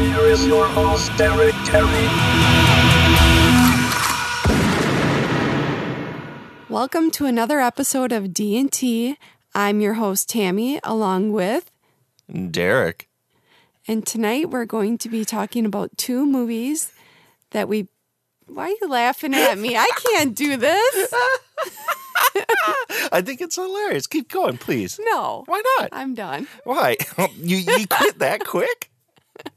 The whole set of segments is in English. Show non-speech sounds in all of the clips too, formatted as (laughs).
Here is your host, Derek Kelly. Welcome to another episode of D&T. I'm your host Tammy along with Derek. and tonight we're going to be talking about two movies that we Why are you laughing at me? I can't do this. (laughs) I think it's hilarious. Keep going, please. No. Why not? I'm done. Why? (laughs) you you quit that quick? (laughs)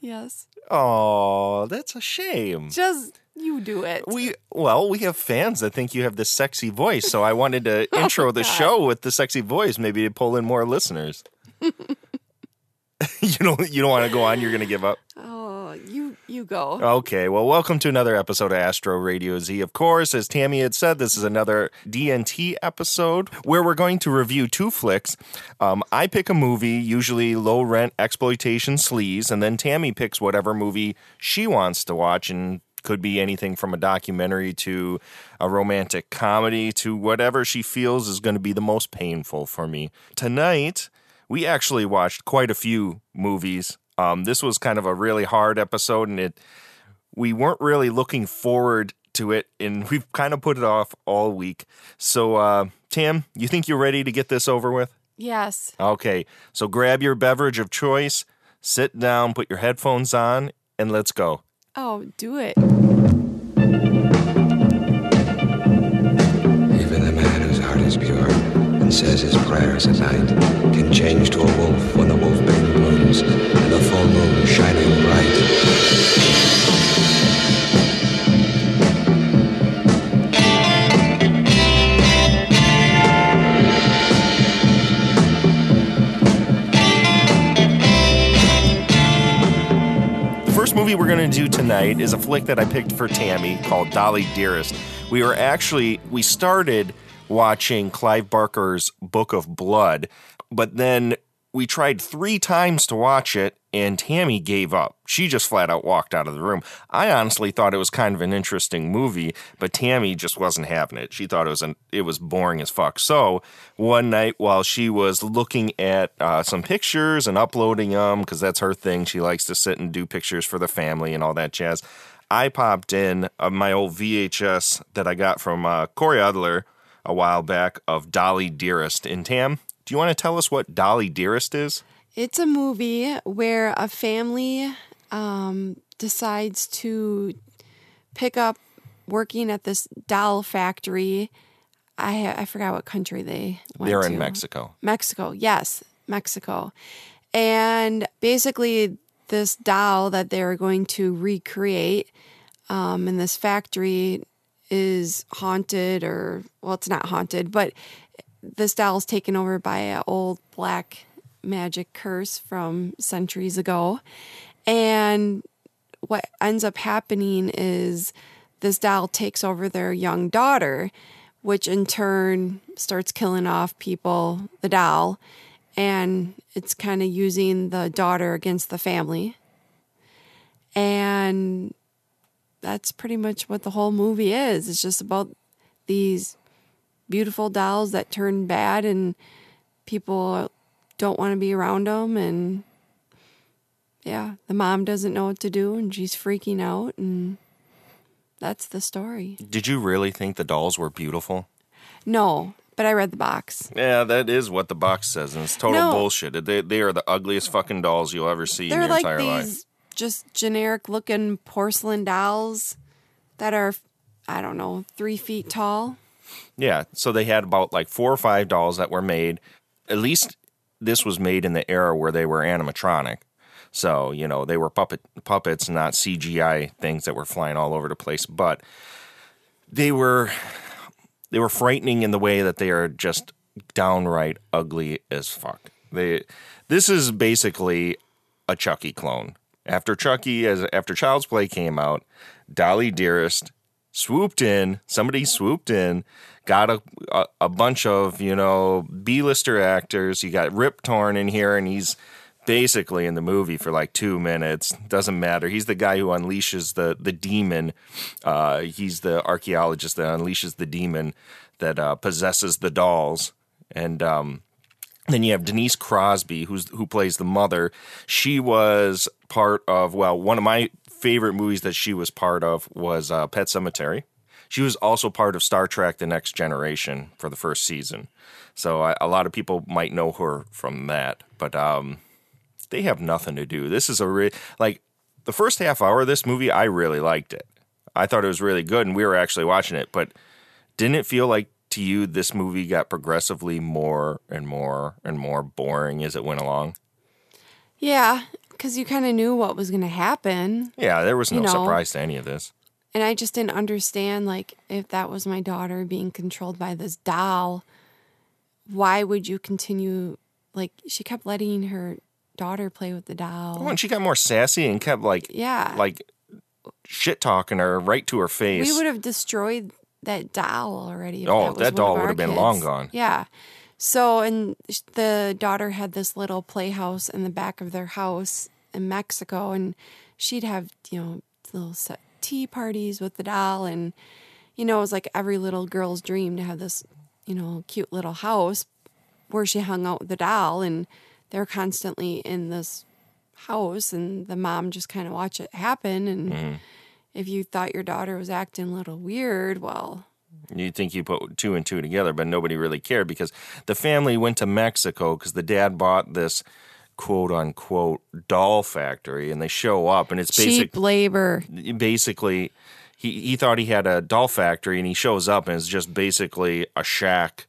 Yes. Oh, that's a shame. Just you do it. We well, we have fans that think you have this sexy voice, so I wanted to (laughs) oh, intro the Oh, God. show with the sexy voice, maybe to pull in more listeners. (laughs) you don't you don't want to go on, you're gonna give up. Oh, you go. Okay, well, welcome to another episode of Astro Radio Z. Of course, as Tammy had said, this is another DNT episode where we're going to review two flicks. Um, I pick a movie, usually low rent exploitation sleaze, and then Tammy picks whatever movie she wants to watch, and could be anything from a documentary to a romantic comedy to whatever she feels is going to be the most painful for me. Tonight, we actually watched quite a few movies. Um, this was kind of a really hard episode, and it we weren't really looking forward to it, and (laughs) we've kind of put it off all week. So, uh, Tam, you think you're ready to get this over with? Yes. Okay, so grab your beverage of choice, sit down, put your headphones on, and let's go. Oh, do it. Says his prayers at night can change to a wolf when the wolf bane blooms and the full moon shining bright. The first movie we're going to do tonight is a flick that I picked for Tammy called Dolly Dearest. We were actually, we started watching Clive Barker's Book of Blood, but then we tried three times to watch it and Tammy gave up. She just flat out walked out of the room. I honestly thought it was kind of an interesting movie, but Tammy just wasn't having it. She thought it was an, it was boring as fuck. So one night while she was looking at uh, some pictures and uploading them because that's her thing, she likes to sit and do pictures for the family and all that jazz. I popped in uh, my old VHS that I got from uh, Corey Adler a while back of Dolly Dearest. And Tam, do you want to tell us what Dolly Dearest is? It's a movie where a family um, decides to pick up working at this doll factory. I I forgot what country they went They're to. in Mexico. Mexico, yes, Mexico. And basically, this doll that they're going to recreate um, in this factory is haunted, or well, it's not haunted, but this doll is taken over by an old black magic curse from centuries ago. And what ends up happening is this doll takes over their young daughter, which in turn starts killing off people, the doll, and it's kind of using the daughter against the family. And that's pretty much what the whole movie is. It's just about these beautiful dolls that turn bad and people don't want to be around them and yeah, the mom doesn't know what to do and she's freaking out and that's the story. Did you really think the dolls were beautiful? No, but I read the box. Yeah, that is what the box says, and it's total No. bullshit. They, they are the ugliest fucking dolls you'll ever see in They're your like entire these life. Just generic looking porcelain dolls that are, I don't know, three feet tall. Yeah, so they had about like four or five dolls that were made. At least this was made in the era where they were animatronic. So, you know, they were puppet puppets, not CGI things that were flying all over the place, but they were they were frightening in the way that they are just downright ugly as fuck. They this is basically a Chucky clone. After Chucky, as after Child's Play came out, Dolly Dearest swooped in. Somebody swooped in, got a a, a bunch of you know B-lister actors. You got Rip Torn in here, and he's basically in the movie for like two minutes. Doesn't matter. He's the guy who unleashes the the demon. Uh, he's the archaeologist that unleashes the demon that uh, possesses the dolls. And um, then you have Denise Crosby, who's who plays the mother. She was part of well, one of my favorite movies that she was part of was uh, Pet Sematary. She was also part of Star Trek: The Next Generation for the first season. So I, a lot of people might know her from that, but um, they have nothing to do. This is a re- like the first half hour of this movie. I really liked it. I thought it was really good, and we were actually watching it. But didn't it feel like to you this movie got progressively more and more and more boring as it went along? Yeah, because you kind of knew what was going to happen. Yeah, there was no You know. surprise to any of this. And I just didn't understand, like, if that was my daughter being controlled by this doll, why would you continue? Like, she kept letting her daughter play with the doll. And she got more sassy and kept like yeah. like shit talking her right to her face. we would have destroyed that doll already. Oh, that, that doll would have been long gone. Yeah. So, and the daughter had this little playhouse in the back of their house in Mexico, and she'd have, you know, little set tea parties with the doll. And, you know, it was like every little girl's dream to have this, you know, cute little house where she hung out with the doll. And they're constantly in this house, and the mom just kind of watch it happen. And Mm-hmm. If you thought your daughter was acting a little weird, well, you'd think you put two and two together, but nobody really cared because the family went to Mexico because the dad bought this quote unquote doll factory, and they show up, and it's basic, cheap labor. basically he, he thought he had a doll factory and he shows up and it's just basically a shack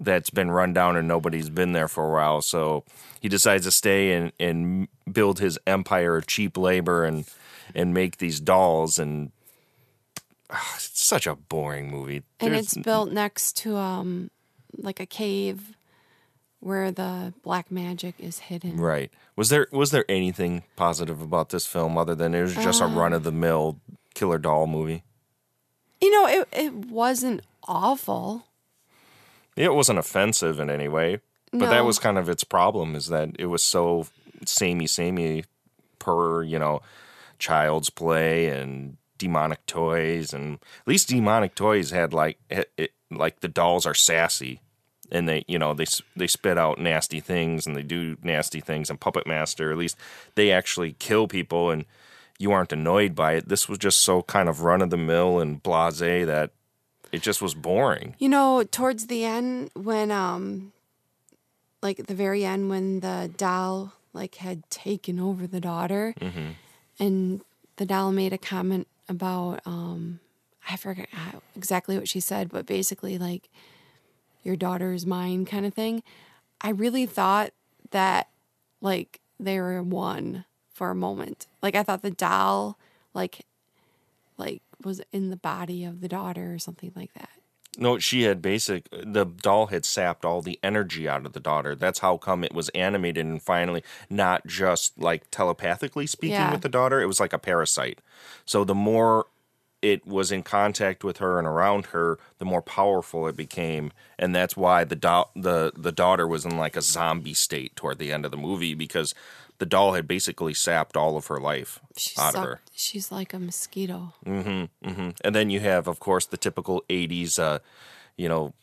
that's been run down and nobody's been there for a while so he decides to stay and, and build his empire of cheap labor and and make these dolls and ah, it's such a boring movie and There's- it's built next to um like a cave where the black magic is hidden. right was there was there anything positive about this film other than it was just a Uh. run of the mill killer doll movie You know, it it wasn't awful. It wasn't offensive in any way, but that was kind of its problem is that it was so samey, samey per, you know, child's play and demonic toys. And at least demonic toys had like, it, it, like the dolls are sassy and they, you know, they, they spit out nasty things and they do nasty things. And Puppet Master, at least they actually kill people and you aren't annoyed by it. This was just so kind of run of the mill and blase that it just was boring. You know, towards the end when um like at the very end when the doll like had taken over the daughter Mm-hmm. And the doll made a comment about um I forget exactly what she said, but basically like your daughter's mine kind of thing. I really thought that like they were one for a moment. Like I thought the doll like like was in the body of the daughter or something like that. No, she had basic. The doll had sapped all the energy out of the daughter. That's how come it was animated and finally not just like telepathically speaking Yeah. with the daughter. It was like a parasite. So the more it was in contact with her and around her, the more powerful it became, and that's why the do- the the daughter was in like a zombie state toward the end of the movie because the doll had basically sapped all of her life She out of her. She's like a mosquito. Mm-hmm, mm-hmm. And then you have, of course, the typical 80s, uh, you know,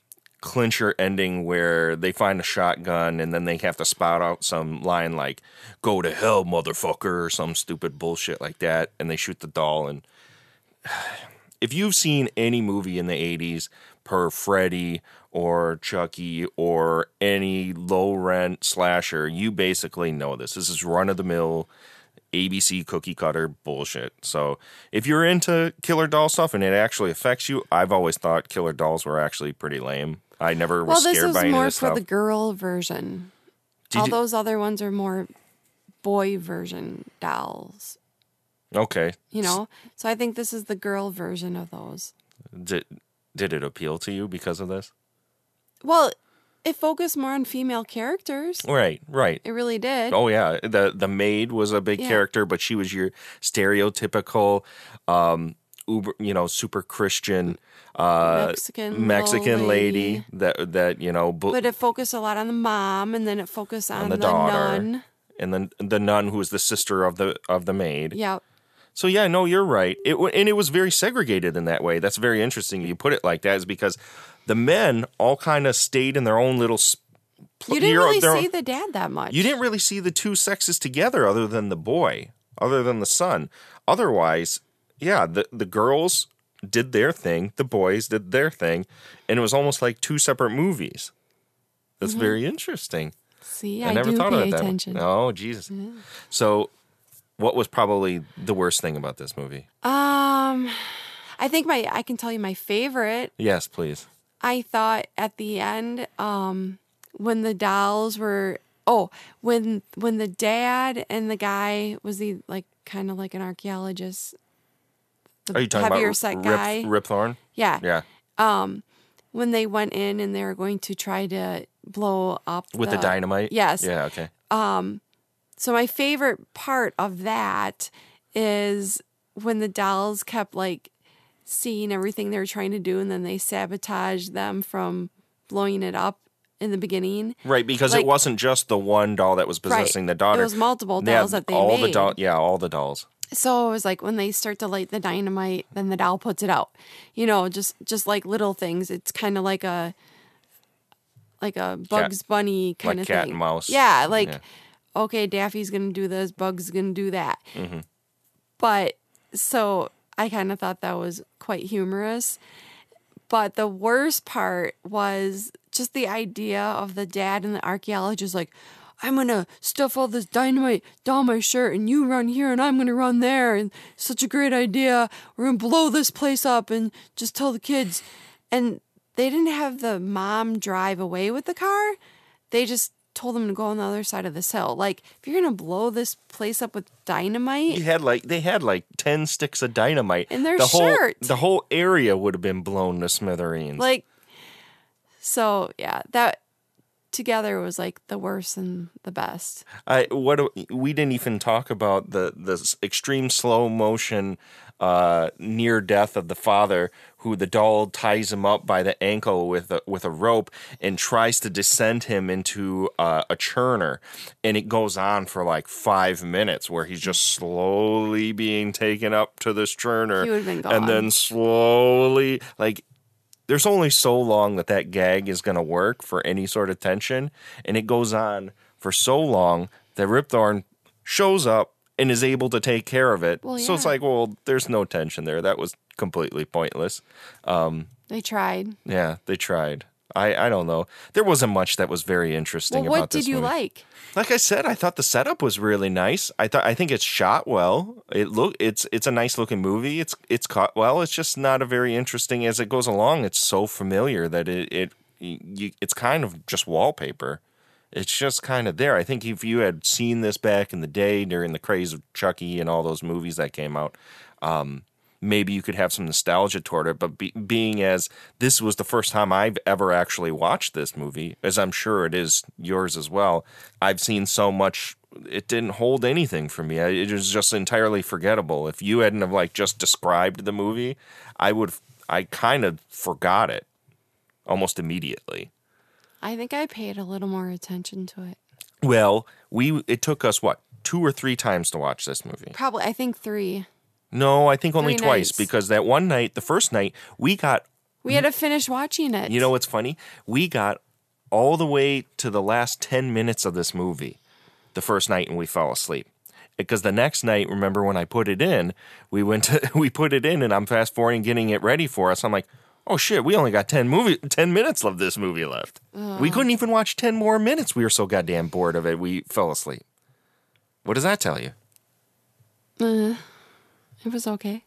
clincher ending where they find a shotgun and then they have to spout out some line like, go to hell, motherfucker, or some stupid bullshit like that. And they shoot the doll. And (sighs) if you've seen any movie in the 80s per Freddy or Chucky or any low rent slasher, you basically know this. This is run of the mill ABC cookie cutter bullshit. So if you're into killer doll stuff and it actually affects you, I've always thought killer dolls were actually pretty lame. I never was Well, this scared is by any of more this for stuff. the girl version. Did All you- those other ones are more boy version dolls. okay. You know, so I think this is the girl version of those. Did did it appeal to you because of this? Well, it focused more on female characters. Right, right. It really did. Oh yeah, the the maid was a big Yeah. character, but she was your stereotypical, um, uber, you know, super Christian uh, Mexican Mexican lady. lady. that that you know, bu- But it focused a lot on the mom, and then it focused on, on the, the, daughter, nun. and then the nun who was the sister of the of the maid. Yeah, So yeah, no, you're right. It and it was very segregated in that way. That's very interesting. You put it like that, is because the men all kind of stayed in their own little. s- pl- you didn't really their- see the dad that much. You didn't really see the two sexes together, other than the boy, other than the son. Otherwise, yeah, the the girls did their thing, the boys did their thing, and it was almost like two separate movies. That's mm-hmm. very interesting. see. I, I, never thought of that. Oh, Jesus. So, what was probably the worst thing about this movie? Um, I think my I can tell you my favorite. Yes, please. I thought at the end, um, when the dolls were oh, when when the dad and the guy was he like kind of like an archaeologist. Are you talking heavier about set Rip, guy? Rip Torn? yeah. Yeah. Um, when they went in and they were going to try to blow up With the, dynamite? Yes. Yeah, okay. So my favorite part of that is when the dolls kept like seeing everything they were trying to do and then they sabotaged them from blowing it up in the beginning. Right, because Like- it wasn't just the one doll that was possessing the daughter. It was multiple dolls that they all the made. doll, yeah, all the dolls. So it was like when they start to light the dynamite, then the doll puts it out. You know, just just like little things. It's kind of like a like a Bugs Bunny kind like of cat thing. and mouse. Yeah, like Yeah. Okay, Daffy's gonna do this, Bugs gonna do that. Mm-hmm. But so I kind of thought that was quite humorous. But the worst part was just the idea of the dad and the archaeologist like, I'm gonna stuff all this dynamite down my shirt and you run here and I'm gonna run there and such a great idea. We're gonna blow this place up and just tell the kids. And they didn't have the mom drive away with the car. They just told them to go on the other side of this hill. Like, if you're gonna blow this place up with dynamite, He had like they had like ten sticks of dynamite In their the whole, shirt. The whole area would have been blown to smithereens. Like, so yeah, that together was like the worst and the best. I what we didn't even talk about the the extreme slow motion uh, near death of the father, who the doll ties him up by the ankle with a, with a rope and tries to descend him into uh, a churner, and it goes on for like five minutes where he's just slowly being taken up to this churner, and then slowly like there's only so long that that gag is going to work for any sort of tension, and it goes on for so long that Rip Torn shows up and is able to take care of it. Well, So it's like, well, there's no tension there. That was completely pointless. Um, they tried. Yeah, they tried. I, I don't know. There wasn't much that was very interesting Well, about what did you movie. like? Like I said, I thought the setup was really nice. I thought I think it's shot well. It look it's it's a nice looking movie. It's it's caught well. It's just not a very interesting as it goes along. It's so familiar that it it you, it's kind of just wallpaper. It's just kind of there. I think if you had seen this back in the day during the craze of Chucky and all those movies that came out, um, maybe you could have some nostalgia toward it. But be, being as this was the first time I've ever actually watched this movie, as I'm sure it is yours as well, I've seen so much. It didn't hold anything for me. It was just entirely forgettable. If you hadn't have like just described the movie, I would. I kind of forgot it almost immediately. I think I paid a little more attention to it. Well, we it took us what two or three times to watch this movie. Probably, I think three. No, I think only Three twice nights. because that one night, the first night, we got We had to finish watching it. You know what's funny? We got all the way to the last 10 minutes of this movie the first night and we fell asleep. Because the next night, remember when I put it in, we went to (laughs) we put it in and I'm fast forwarding getting it ready for us. I'm like, "Oh shit, we only got 10 movie 10 minutes of this movie left." We couldn't even watch 10 more minutes. We were so goddamn bored of it. We fell asleep. What does that tell you? Uh, it was okay.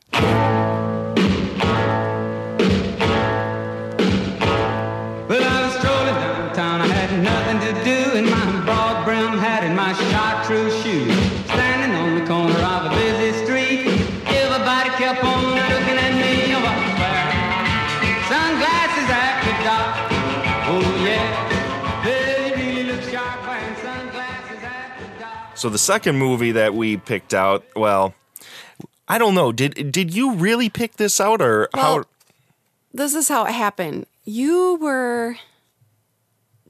So the second movie that we picked out, well, I don't know. Did did you really pick this out or how? This is how it happened. You were.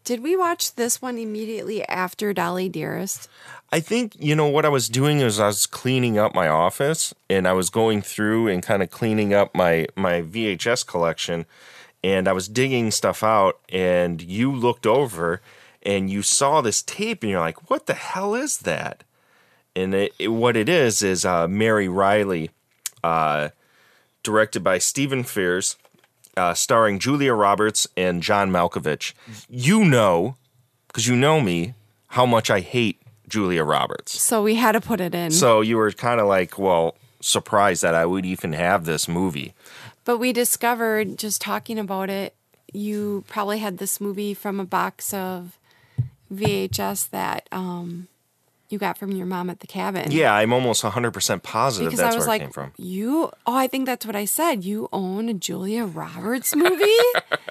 Did we watch this one immediately after Dolly Dearest? I think you know what I was doing is I was cleaning up my office and I was going through and kind of cleaning up my my VHS collection and I was digging stuff out and you looked over and you saw this tape and you're like, "What the hell is that?" And it, it- what it is is uh, Mary Reilly, uh, directed by Stephen Frears, uh, starring Julia Roberts and John Malkovich. You know, because you know me, how much I hate Julia Roberts. So we had to put it in. So you were kind of like, well, surprised that I would even have this movie. But we discovered just talking about it, you probably had this movie from a box of VHS that um, you got from your mom at the cabin. Yeah, I'm almost 100% positive Because that's I was where like, it came from. you, oh, I think that's what I said. You own a Julia Roberts movie?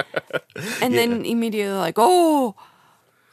(laughs) and then immediately, like, oh,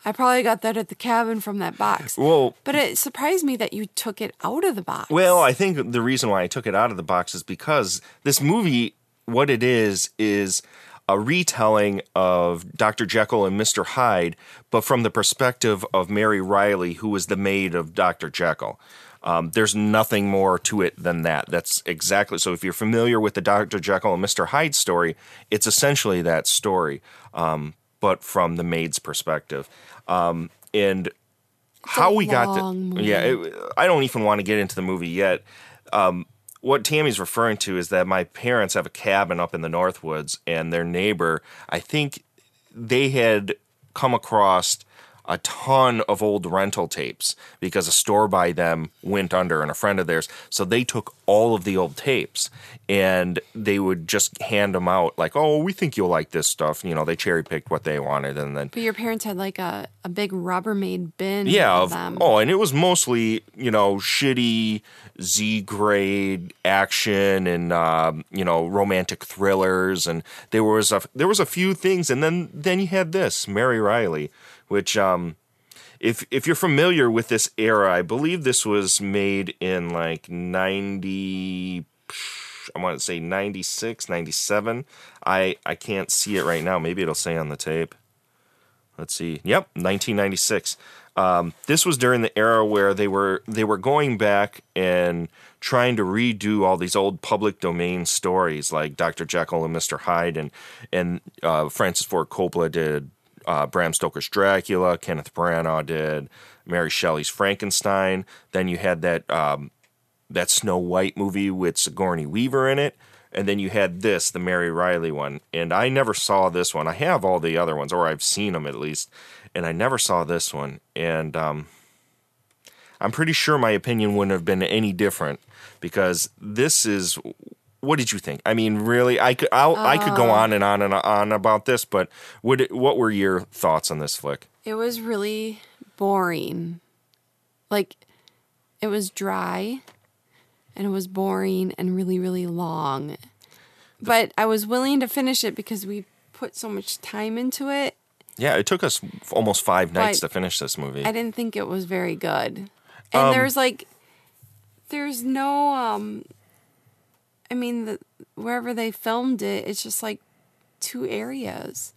I probably got that at the cabin from that box. Well, But it surprised me that you took it out of the box. Well, I think the reason why I took it out of the box is because this movie, what it is, is a retelling of Dr. Jekyll and Mr. Hyde, but from the perspective of Mary Reilly, who was the maid of Dr. Jekyll. Um, there's nothing more to it than that. That's exactly so. If you're familiar with the Dr. Jekyll and Mr. Hyde story, it's essentially that story, um, but from the maid's perspective. Um, and how we got the movie. yeah it, i don't even want to get into the movie yet um, what tammy's referring to is that my parents have a cabin up in the northwoods and their neighbor i think they had come across a ton of old rental tapes because a store by them went under and a friend of theirs. So they took all of the old tapes and they would just hand them out like oh we think you'll like this stuff. You know they cherry picked what they wanted and then but your parents had like a, a big Rubbermaid bin. yeah, of oh, and it was mostly you know shitty Z grade action and um, you know romantic thrillers, and there was a there was a few things, and then then you had this Mary Reilly, which um, if if you're familiar with this era, I believe this was made in like ninety. I want to say 96, 97. I I can't see it right now. Maybe it'll say on the tape let's see yep 1996 um, this was during the era where they were they were going back and trying to redo all these old public domain stories like dr jekyll and mr hyde and and uh, francis ford coppola did uh, bram stoker's dracula kenneth branagh did mary shelley's frankenstein then you had that um, that Snow White movie with Sigourney Weaver in it. And then you had this, the Mary Reilly one. And I never saw this one. I have all the other ones, or I've seen them at least. And I never saw this one. And um, I'm pretty sure my opinion wouldn't have been any different because this is. What did you think? I mean, really, I could I'll, I could go on and on and on about this, but what what were your thoughts on this flick? It was really boring. Like, it was dry and it was boring and really, really long. But I was willing to finish it because we put so much time into it. Yeah, it took us almost five nights But to finish this movie. I didn't think it was very good. And there's like, there's no, um, I mean, the, wherever they filmed it, it's just like two areas.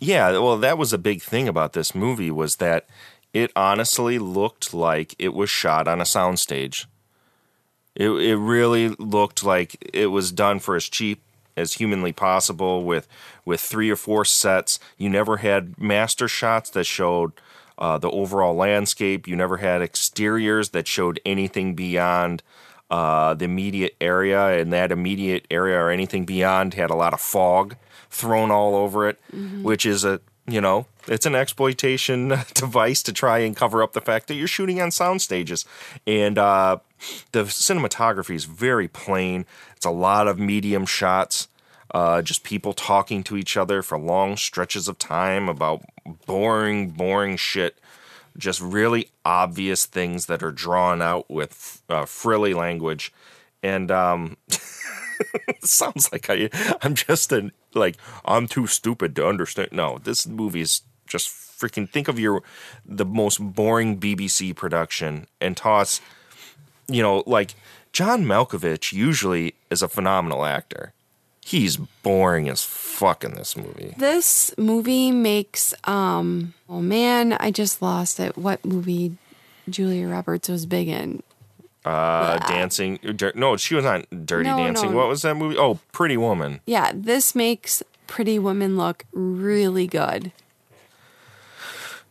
Yeah, well, that was a big thing about this movie was that it honestly looked like it was shot on a soundstage. It it really looked like it was done for as cheap as humanly possible with with three or four sets. You never had master shots that showed uh, the overall landscape. You never had exteriors that showed anything beyond uh, the immediate area, and that immediate area or anything beyond had a lot of fog thrown all over it, which is a you know it's an exploitation (laughs) device to try and cover up the fact that you're shooting on sound stages, and uh, the cinematography is very plain. It's a lot of medium shots. Uh, just people talking to each other for long stretches of time about boring, boring shit just really obvious things that are drawn out with uh, frilly language and um (laughs) sounds like I, i'm just an like i'm too stupid to understand no this movie is just freaking think of your the most boring BBC production and toss, you know, like John Malkovich usually is a phenomenal actor. He's boring as fuck in this movie. This movie makes um oh man, I just lost it. What movie Julia Roberts was big in? Uh, dancing. No, she was not Dirty No, Dancing. no. What was that movie? Oh, Pretty Woman. Yeah, this makes Pretty Woman look really good.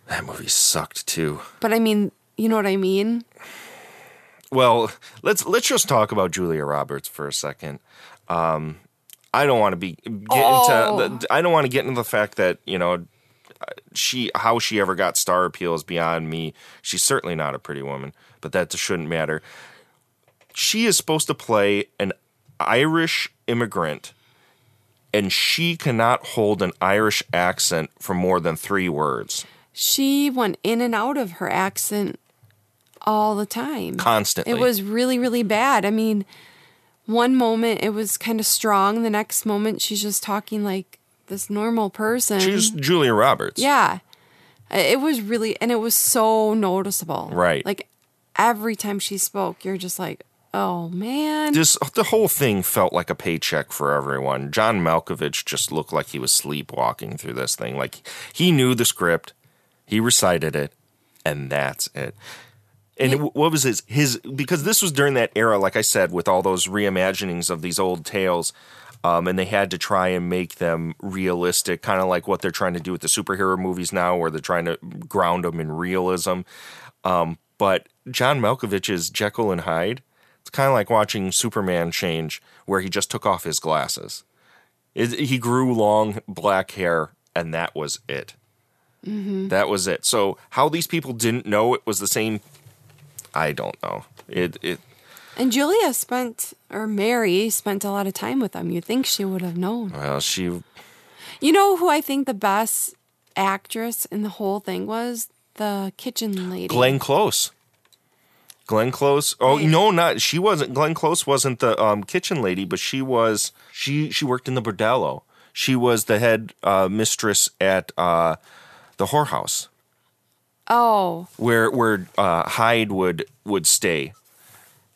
That movie sucked too. But I mean, you know what I mean? Well, let's let's just talk about Julia Roberts for a second. Um, I don't want to be get Oh. into. The, I don't want to get into the fact that you know she how she ever got star appeal is beyond me. She's certainly not a pretty woman, but that shouldn't matter. She is supposed to play an Irish immigrant, and she cannot hold an Irish accent for more than three words She went in and out of her accent all the time. constantly. It was really, really bad. I mean, one moment it was kind of strong, the next moment she's just talking like this normal person. she's Julia Roberts. yeah. It was really, and it was so noticeable. Right. Like every time she spoke, you're just like, oh man. this the whole thing felt like a paycheck for everyone. John Malkovich just looked like he was sleepwalking through this thing. Like he knew the script, he recited it, and that's it. And it- what was his his because this was during that era, like I said, with all those reimaginings of these old tales. Um, and they had to try and make them realistic, kind of like what they're trying to do with the superhero movies now, where they're trying to ground them in realism. Um, but John Malkovich's Jekyll and Hyde, it's kind of like watching Superman change, where he just took off his glasses. It, he grew long black hair, and that was it. That was it. So how these people didn't know it was the same, I don't know. It it and Julia spent, or Mary spent a lot of time with them. You'd think she would have known. well she You know who I think the best actress in the whole thing was? The kitchen lady. Glenn Close. Glenn Close. Oh Right. no, not she wasn't. Glenn Close wasn't the um, kitchen lady, but she was. She she worked in the bordello. She was the head uh, mistress at uh, the whorehouse Oh, where where uh, Hyde would would stay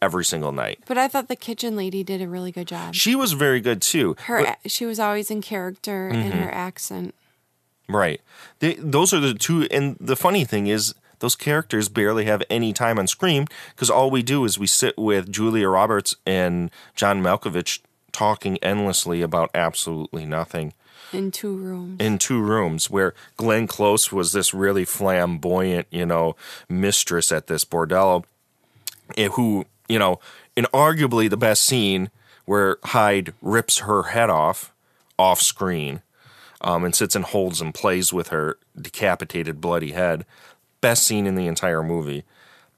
every single night. but I thought the kitchen lady did a really good job. She was very good too. Her, she was always in character and Mm-hmm. her accent. Right. They, those are the two. And the funny thing is, those characters barely have any time on screen because all we do is we sit with Julia Roberts and John Malkovich talking endlessly about absolutely nothing in two rooms. in two rooms where Glenn Close was this really flamboyant, you know, mistress at this bordello eh, who, you know, in arguably the best scene where Hyde rips her head off off screen um, and sits and holds and plays with her decapitated bloody head. Best scene in the entire movie.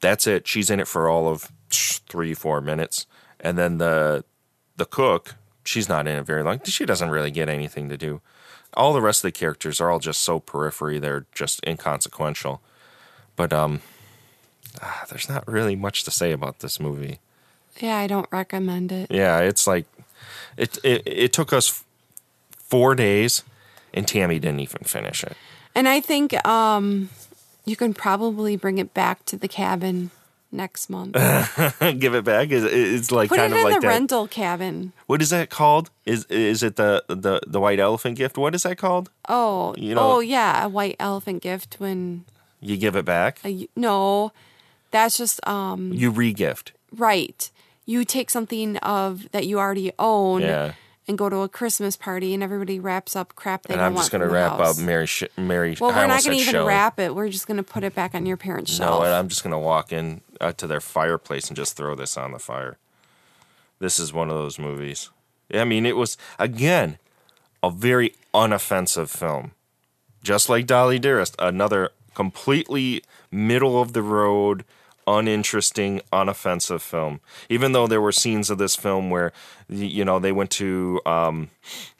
That's it. She's in it for all of three, four minutes. And then the the cook, she's not in it very long. She doesn't really get anything to do. All the rest of the characters are all just so periphery. They're just inconsequential. But um, ah, there's not really much to say about this movie. yeah, I don't recommend it. Yeah, it's like it. It, it took us four days, and Tammy didn't even finish it. And I think um, you can probably bring it back to the cabin next month. (laughs) Give it back. Is it's like Put it kind in of like the that. rental cabin. What is that called? Is is it the the the white elephant gift? What is that called? Oh, You know- oh yeah, a white elephant gift when You give it back. a, no, that's just um You re-gift. right. You take something of that you already own Yeah. and go to a Christmas party and everybody wraps up crap they and don't I'm just gonna wrap house. up Mary. Sh- Mary. Well, I we're not going to even Shelley. wrap it. We're just going to put it back on your parents' No, shelf. and I'm just gonna walk in uh, to their fireplace and just throw this on the fire. This is one of those movies. I mean, it was again a very unoffensive film, just like Dolly Dearest. Another completely middle of the road, uninteresting, unoffensive film. Even though there were scenes of this film where you know they went to um,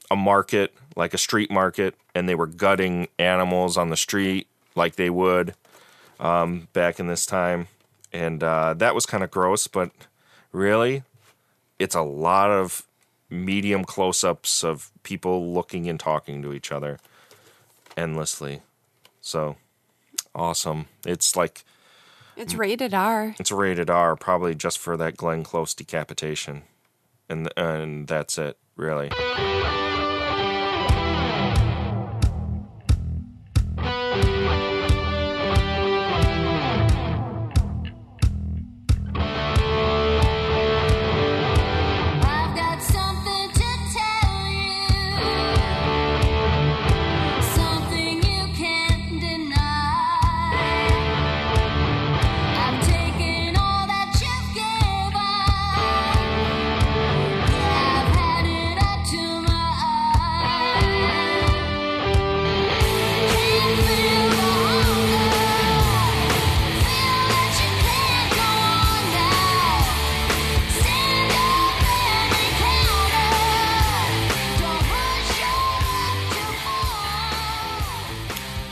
a market, like a street market, and they were gutting animals on the street like they would um, back in this time, and uh, that was kind of gross. But really, it's a lot of medium close-ups of people looking and talking to each other endlessly. So awesome. It's like It's rated R. it's rated R, probably just for that Glenn Close decapitation, and and that's it, really.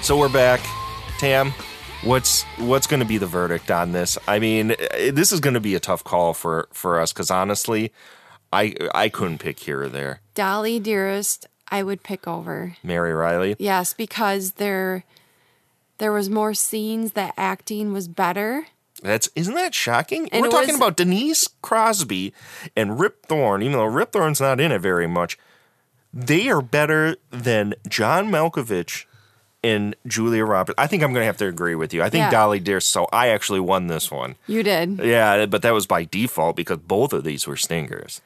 So we're back, Tam. What's what's going to be the verdict on this? I mean, eh, this is going to be a tough call for for us because honestly, I I couldn't pick here or there. Dolly Dearest, I would pick over. Mary Reilly. Yes, because there there was more scenes that acting was better. That's isn't that shocking? And We're talking was- about Denise Crosby and Rip Torn, even though Rip Torn's not in it very much. They are better than John Malkovich and Julia Roberts. I think I'm going to have to agree with you. I think Yeah. Dolly Dearest. So I actually won this one. You did. Yeah, but that was by default because both of these were stingers.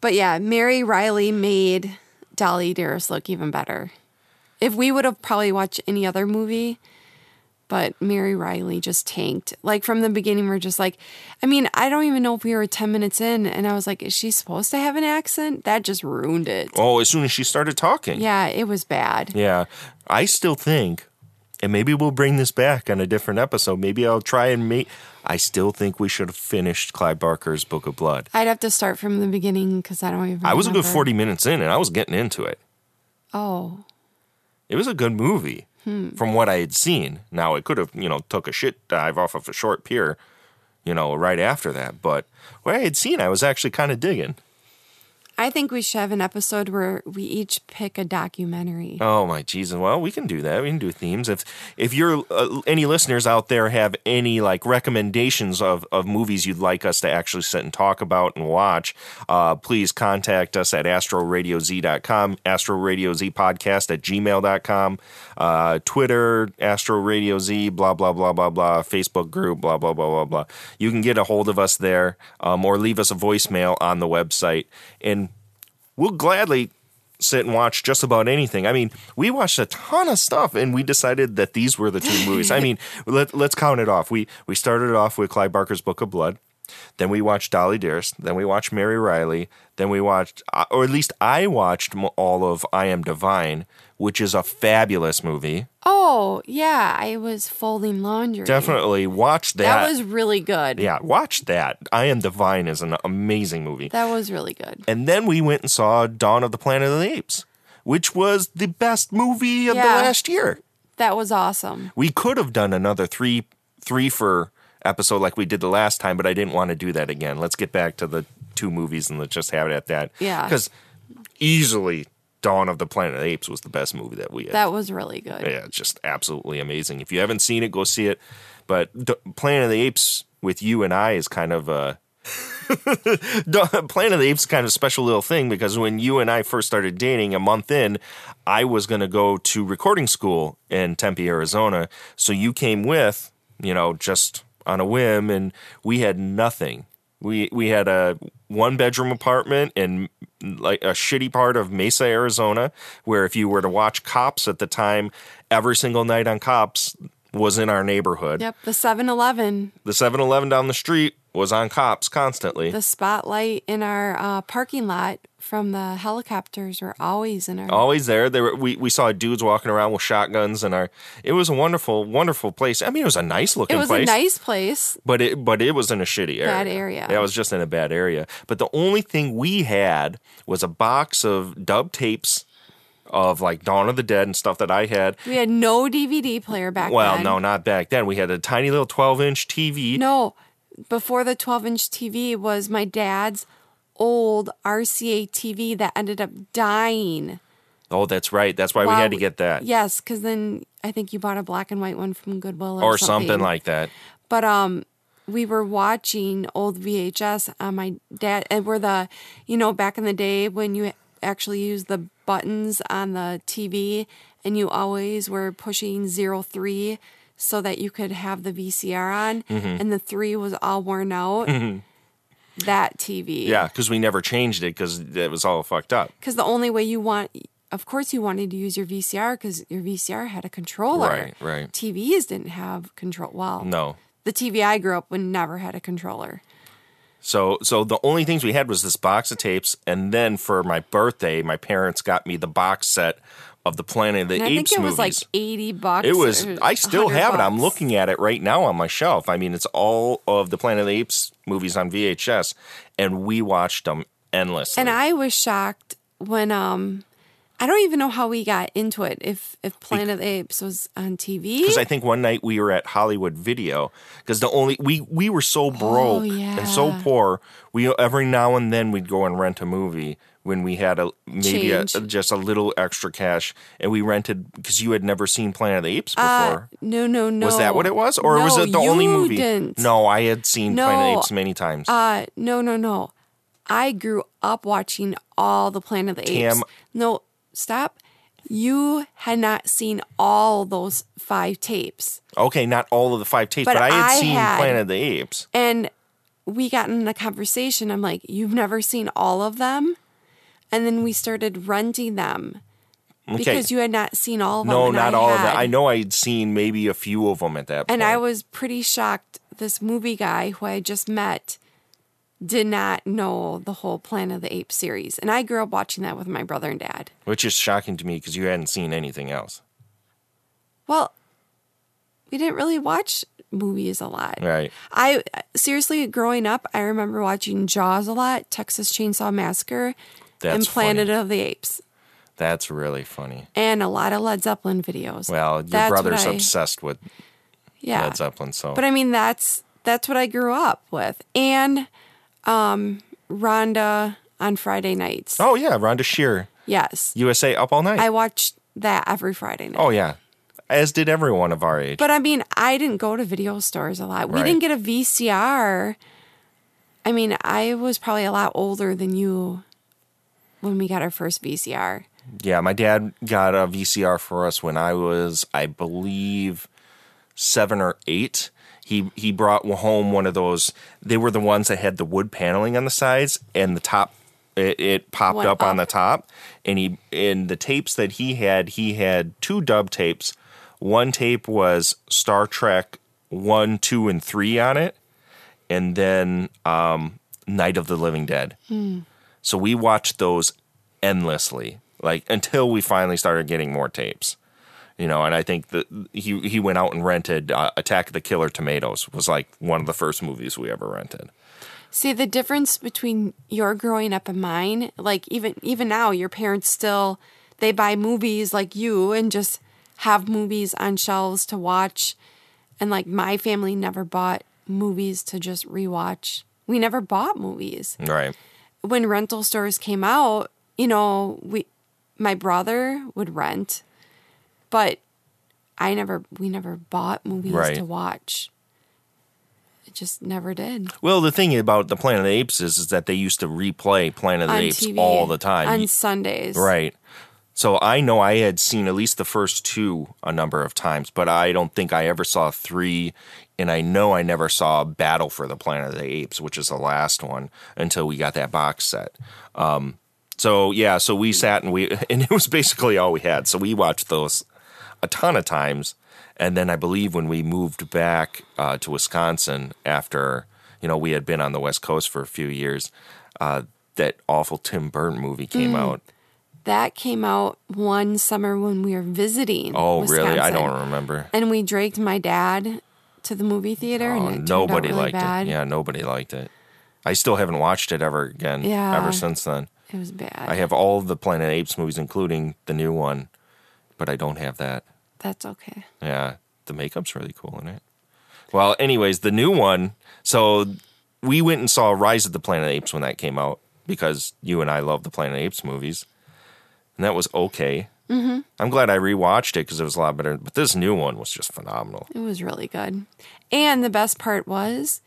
But yeah, Mary Reilly made Dolly Dearest look even better. If we would have probably watched any other movie, but Mary Reilly just tanked. Like from the beginning, we're just like, I mean, I don't even know if we were 10 minutes in, and I was like, is she supposed to have an accent? That just ruined it. Oh, as soon as she started talking. Yeah, it was bad. Yeah. I still think, and maybe we'll bring this back on a different episode. Maybe I'll try and make. I still think we should have finished Clive Barker's Book of Blood. I'd have to start from the beginning because I don't even. I was a good 40 minutes in and I was getting into it. Oh, It was a good movie Hmm. from what I had seen. Now, it could have, you know, took a shit dive off of a short pier, you know, right after that. But what I had seen, I was actually kind of digging. I think we should have an episode where we each pick a documentary. Oh my Jesus! Well, we can do that. We can do themes. If if you're uh, any listeners out there have any like recommendations of of movies you'd like us to actually sit and talk about and watch, uh, please contact us at astroradioz.com, astroradioz podcast at gmail.com, uh, Twitter, Astro Radio Z, blah blah blah blah blah, Facebook group, blah blah blah blah blah. You can get a hold of us there, um, or leave us a voicemail on the website, and we'll gladly sit and watch just about anything. I mean, we watched a ton of stuff and we decided that these were the two (laughs) movies. I mean, let, let's count it off. We we started off with Clive Barker's Book of Blood. Then we watched Dolly Dearest. Then we watched Mary Reilly. Then we watched, uh, or at least I watched all of I Am Divine, which is a fabulous movie. Oh, yeah, I was folding laundry. Definitely watch that. That was really good. yeah, watch that. I Am Divine is an amazing movie. That was really good. And then we went and saw Dawn of the Planet of the Apes, which was the best movie of the last year. That was awesome. We could have done another three three for episode like we did the last time, but I didn't want to do that again. Let's get back to the two movies and let's just have it at that. Yeah. Because easily Dawn of the Planet of the Apes was the best movie that we had. That was really good. yeah, just absolutely amazing. If you haven't seen it, go see it. But D- Planet of the Apes with you and I is kind of a (laughs) Planet of the Apes is kind of a special little thing because when you and I first started dating a month in, I was going to go to recording school in Tempe, Arizona. So you came with, you know, just on a whim, and we had nothing. We we had a one bedroom apartment in like a shitty part of Mesa, Arizona, where if you were to watch Cops at the time, every single night on Cops was in our neighborhood. Yep. The 7 Eleven, The 7-Eleven down the street was on Cops constantly. the spotlight in our uh, parking lot from the helicopters were always in our. Always there. They were, we we saw dudes walking around with shotguns, and our it was a wonderful, wonderful place. I mean, it was a nice looking. it was place. a nice place. but it but it was in a shitty area. Bad area. Yeah, it was just in a bad area. But the only thing we had was a box of dub tapes of like Dawn of the Dead and stuff that I had. We had no DVD player back then. well, then. no, not back then. We had a tiny little twelve inch TV. No, before the 12 inch TV was my dad's old RCA TV that ended up dying. Oh, that's right. That's why we had to get that. Yes, because then I think you bought a black and white one from Goodwill or, or something like that. But um, we were watching old VHS on my dad, and were the, you know, back in the day when you actually used the buttons on the TV, and you always were pushing zero three so that you could have the VCR on, Mm-hmm. and the three was all worn out. That TV, Yeah, because we never changed it because it was all fucked up. because the only way you want of course you wanted to use your VCR because your VCR had a controller. Right, right. TVs didn't have control. Well, No. the TV I grew up with never had a controller. So so the only things we had was this box of tapes, and then for my birthday, my parents got me the box set of the Planet of the And I Apes think it was like eighty bucks. it was. I still 100 have it. I'm looking at it right now on my shelf. I mean, it's all of the Planet of the Apes movies on VHS, and we watched them endlessly. And I was shocked when um, I don't even know how we got into it. If if Planet of the Apes was on TV, because I think one night we were at Hollywood Video because the only we we were so broke and so Oh, poor. We every now and then we'd go and rent a movie when we had a maybe a, just a little extra cash, and we rented because you had never seen Planet of the Apes before. uh, no, no, no. was that what it was, or was it the only movie? Didn't. No, I had seen Planet of the Apes many times. Uh, no, no, no. I grew up watching all the Planet of the Apes. Tam- No, stop. You had not seen all those five tapes. okay, not all of the five tapes, but but, I had I seen had- Planet of the Apes. And we got in a conversation. I'm like, You've never seen all of them? And then we started renting them Okay, because you had not seen all of them. no, not I all of them. I know I'd seen maybe a few of them at that point. And I was pretty shocked. This movie guy who I just met did not know the whole Planet of the Apes series. And I grew up watching that with my brother and dad. which is shocking to me because you hadn't seen anything else. Well, we didn't really watch movies a lot. Right. I seriously, growing up, I remember watching Jaws a lot, Texas Chainsaw Massacre, and Planet funny. of the Apes, That's really funny. and a lot of Led Zeppelin videos. Well, your That's brother's I- obsessed with yeah. Led Zeppelin, so But I mean, that's that's what I grew up with, and um, Rhonda on Friday nights. oh yeah, Rhonda Shear, Yes, USA Up All Night. I watched that every Friday night. oh yeah, as did everyone of our age. But I mean, I didn't go to video stores a lot. We Right. didn't get a VCR. I mean, I was probably a lot older than you when we got our first VCR. yeah, my dad got a VCR for us when I was, I believe, seven or eight. He he brought home one of those. They were the ones that had the wood paneling on the sides and the top. It, it popped Went up, on the top, and he in the tapes that he had, he had two dub tapes. One tape was Star Trek one, two, and three on it, and then um, Night of the Living Dead. So we watched those endlessly, like until we finally started getting more tapes. You know, and I think that he he went out and rented uh, Attack of the Killer Tomatoes was like one of the first movies we ever rented. See the difference between your growing up and mine. Like even even now, your parents still they buy movies like you and just have movies on shelves to watch. And like my family never bought movies to just rewatch. We never bought movies. Right. when rental stores came out, you know, we my brother would rent, but I never we never bought movies Right. to watch. It just never did. Well, the thing about the Planet of the Apes is, is that they used to replay Planet of the on Apes TV all the time. On Sundays. Right. So I know I had seen at least the first two a number of times, but I don't think I ever saw three. And I know I never saw Battle for the Planet of the Apes, which is the last one, until we got that box set. Um, so yeah, so we sat and we, (laughs) and it was basically all we had. So we watched those a ton of times. And then I believe when we moved back uh, to Wisconsin after, you know, we had been on the West Coast for a few years, uh, that awful Tim Burton movie came Mm. out. That came out one summer when we were visiting. Oh, really? I don't remember. And we dragged my dad to the movie theater, Oh, and nobody really liked bad. it. Yeah, nobody liked it. I still haven't watched it ever again. Yeah. Ever since then, It was bad. I have all the Planet Apes movies, including the new one, but I don't have that. That's okay. Yeah, the makeup's really cool in it. Well, anyways, the new one. So we went and saw Rise of the Planet of the Apes when that came out because you and I love the Planet of the Apes movies, and that was okay. Mm-hmm. I'm glad I rewatched it because it was a lot better. But this new one was just phenomenal. It was really good. And the best part was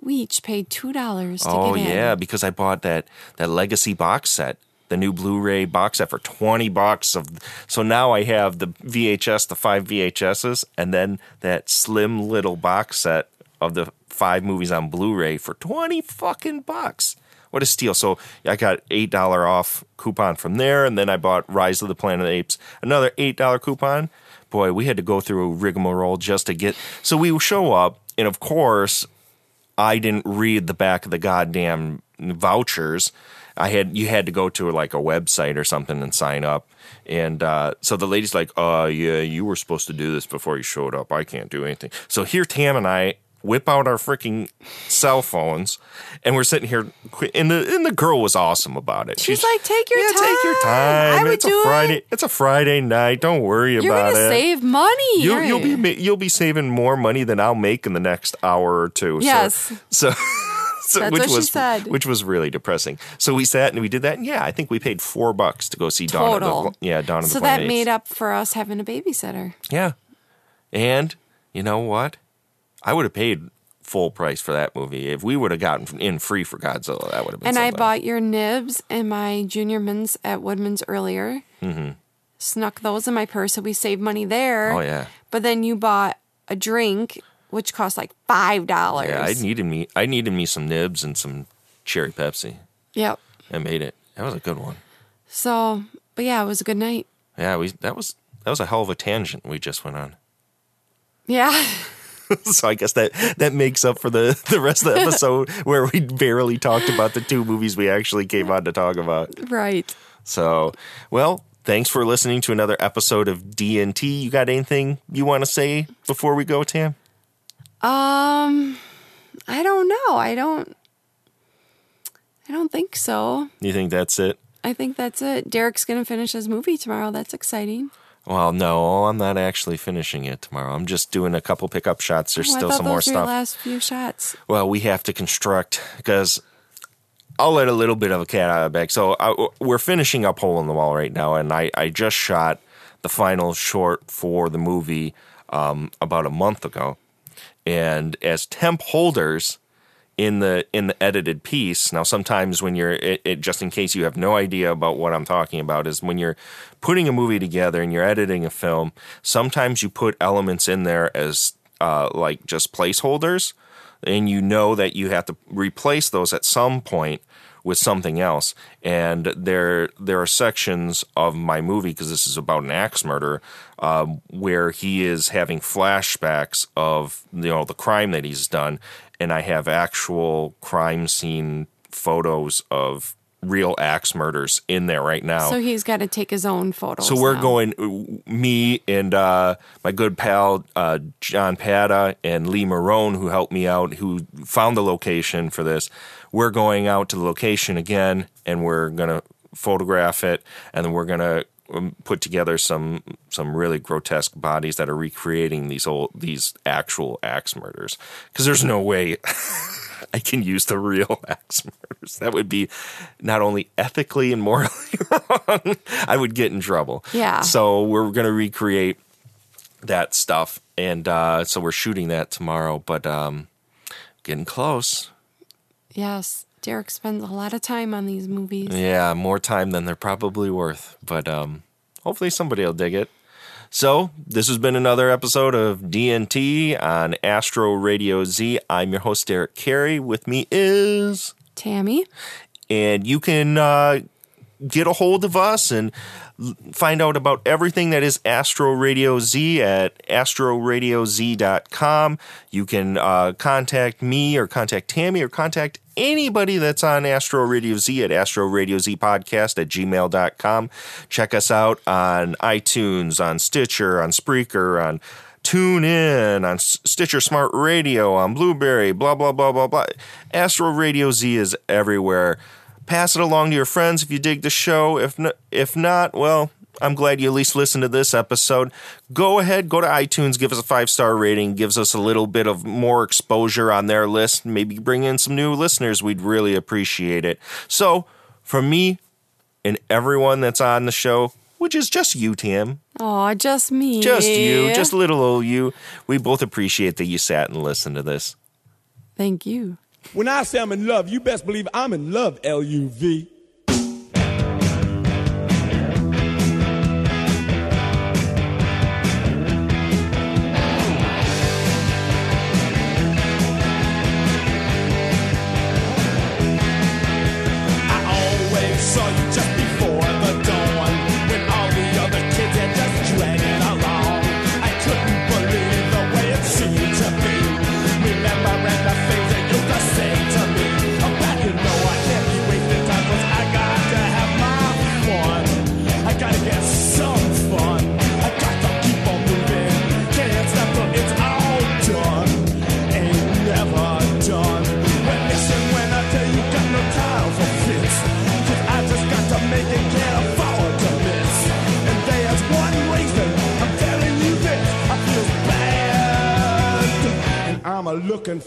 we each paid $2 to Oh get in. yeah, because I bought that that legacy box set, the new Blu-ray box set for twenty bucks. Of so now I have the VHS, the five VHSs, and then that slim little box set of the five movies on Blu-ray for twenty fucking bucks. What a steal! So I got eight dollar off coupon from there, and then I bought Rise of the Planet of the Apes, another eight dollar coupon. Boy, we had to go through a rigmarole just to get. So we show up, and of course, I didn't read the back of the goddamn vouchers. I had you had to go to like a website or something and sign up. And uh, so the lady's like, "Uh, yeah, you were supposed to do this before you showed up. I can't do anything." So here, Tam and I whip out our freaking cell phones, and we're sitting here. And the and the girl was awesome about it. She's like, "Take your yeah, take your time. time. I would it's do a it." Friday. It's a Friday night. Don't worry about it. You're about going to it. save money. You'll, you'll right? be you'll be saving more money than I'll make in the next hour or two. Yes. (laughs) So, so (laughs) That's which what she was said. which was really depressing. So we sat and we did that. And yeah, I think we paid four bucks to go see Dawn of the yeah Dawn of the. So the that made up for us having a babysitter. Yeah, and you know what? I would have paid full price for that movie if we would have gotten in free for Godzilla. That would have been. And I bought your nibs and my junior mints at Woodman's earlier. Mm-hmm. Snuck those in my purse, so we saved money there. Oh yeah. But then you bought a drink, which cost like five dollars. Yeah, I needed me. I needed me some nibs and some cherry Pepsi. Yep. I made it. That was a good one. So, but yeah, it was a good night. Yeah, we that was that was a hell of a tangent we just went on. (laughs) Yeah. so I guess that that makes up for the the rest of the episode (laughs) where we barely talked about the two movies we actually came on to talk about. right. So, well, thanks for listening to another episode of DNT. You got anything you want to say before we go, Tam? Um, I don't know. I don't. I don't think so. You think that's it? I think that's it. Derek's gonna finish his movie tomorrow. That's exciting. Well, no, I'm not actually finishing it tomorrow. I'm just doing a couple pickup shots. There's Oh, still some those more stuff. last few shots. Well, we have to construct because I'll let a little bit of a cat out of the bag. So I, we're finishing up Hole in the Wall right now, and I, I just shot the final short for the movie um, about a month ago. And as temp holders in the in the edited piece, now sometimes when you're it, it, just in case you have no idea about what I'm talking about is when you're putting a movie together and you're editing a film, sometimes you put elements in there as uh, like just placeholders. And you know that you have to replace those at some point with something else. And there there are sections of my movie because this is about an axe murder um, where he is having flashbacks of you know the crime that he's done, and I have actual crime scene photos of real axe murders in there right now. So he's got to take his own photos. So we're now. going, me and uh, my good pal uh, John Pata and Lee Marone, who helped me out, who found the location for this. We're going out to the location again, and we're gonna photograph it, and then we're gonna um, put together some some really grotesque bodies that are recreating these old these actual axe murders. Because there's no way. (laughs) (laughs) I can use the real (laughs) axe murders. That would be not only ethically and morally (laughs) wrong, I would get in trouble. Yeah. So we're going to recreate that stuff. And uh, so we're shooting that tomorrow, but um, getting close. Yes, Derek spends a lot of time on these movies. Yeah, more time than they're probably worth. But um, hopefully somebody will dig it. So, this has been another episode of DNT on Astro Radio Z. I'm your host, Derek Carey. With me is. Tammy, and you can uh, get a hold of us and find out about everything that is Astro Radio Z at astroradioz.com. You can uh, contact me or contact Tammy or contact anybody that's on Astro Radio Z at astroradiozpodcast at gmail.com. Check us out on iTunes, on Stitcher, on Spreaker, on TuneIn on Stitcher Smart Radio, on Blubrry, blah, blah, blah, blah, blah. Astro Radio Z is everywhere. Pass it along to your friends if you dig the show. If if not, well, I'm glad you at least listened to this episode. Go ahead, go to iTunes, give us a five star rating, gives us a little bit of more exposure on their list. Maybe bring in some new listeners. We'd really appreciate it. So, for me and everyone that's on the show, which is just you, Tim. Oh, just me. Just you, just little old you. We both appreciate that you sat and listened to this. Thank you. When I say I'm in love, you best believe I'm in love, L U V.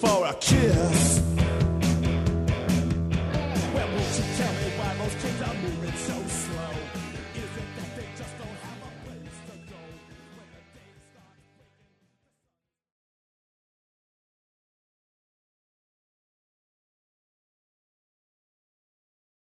for a kid.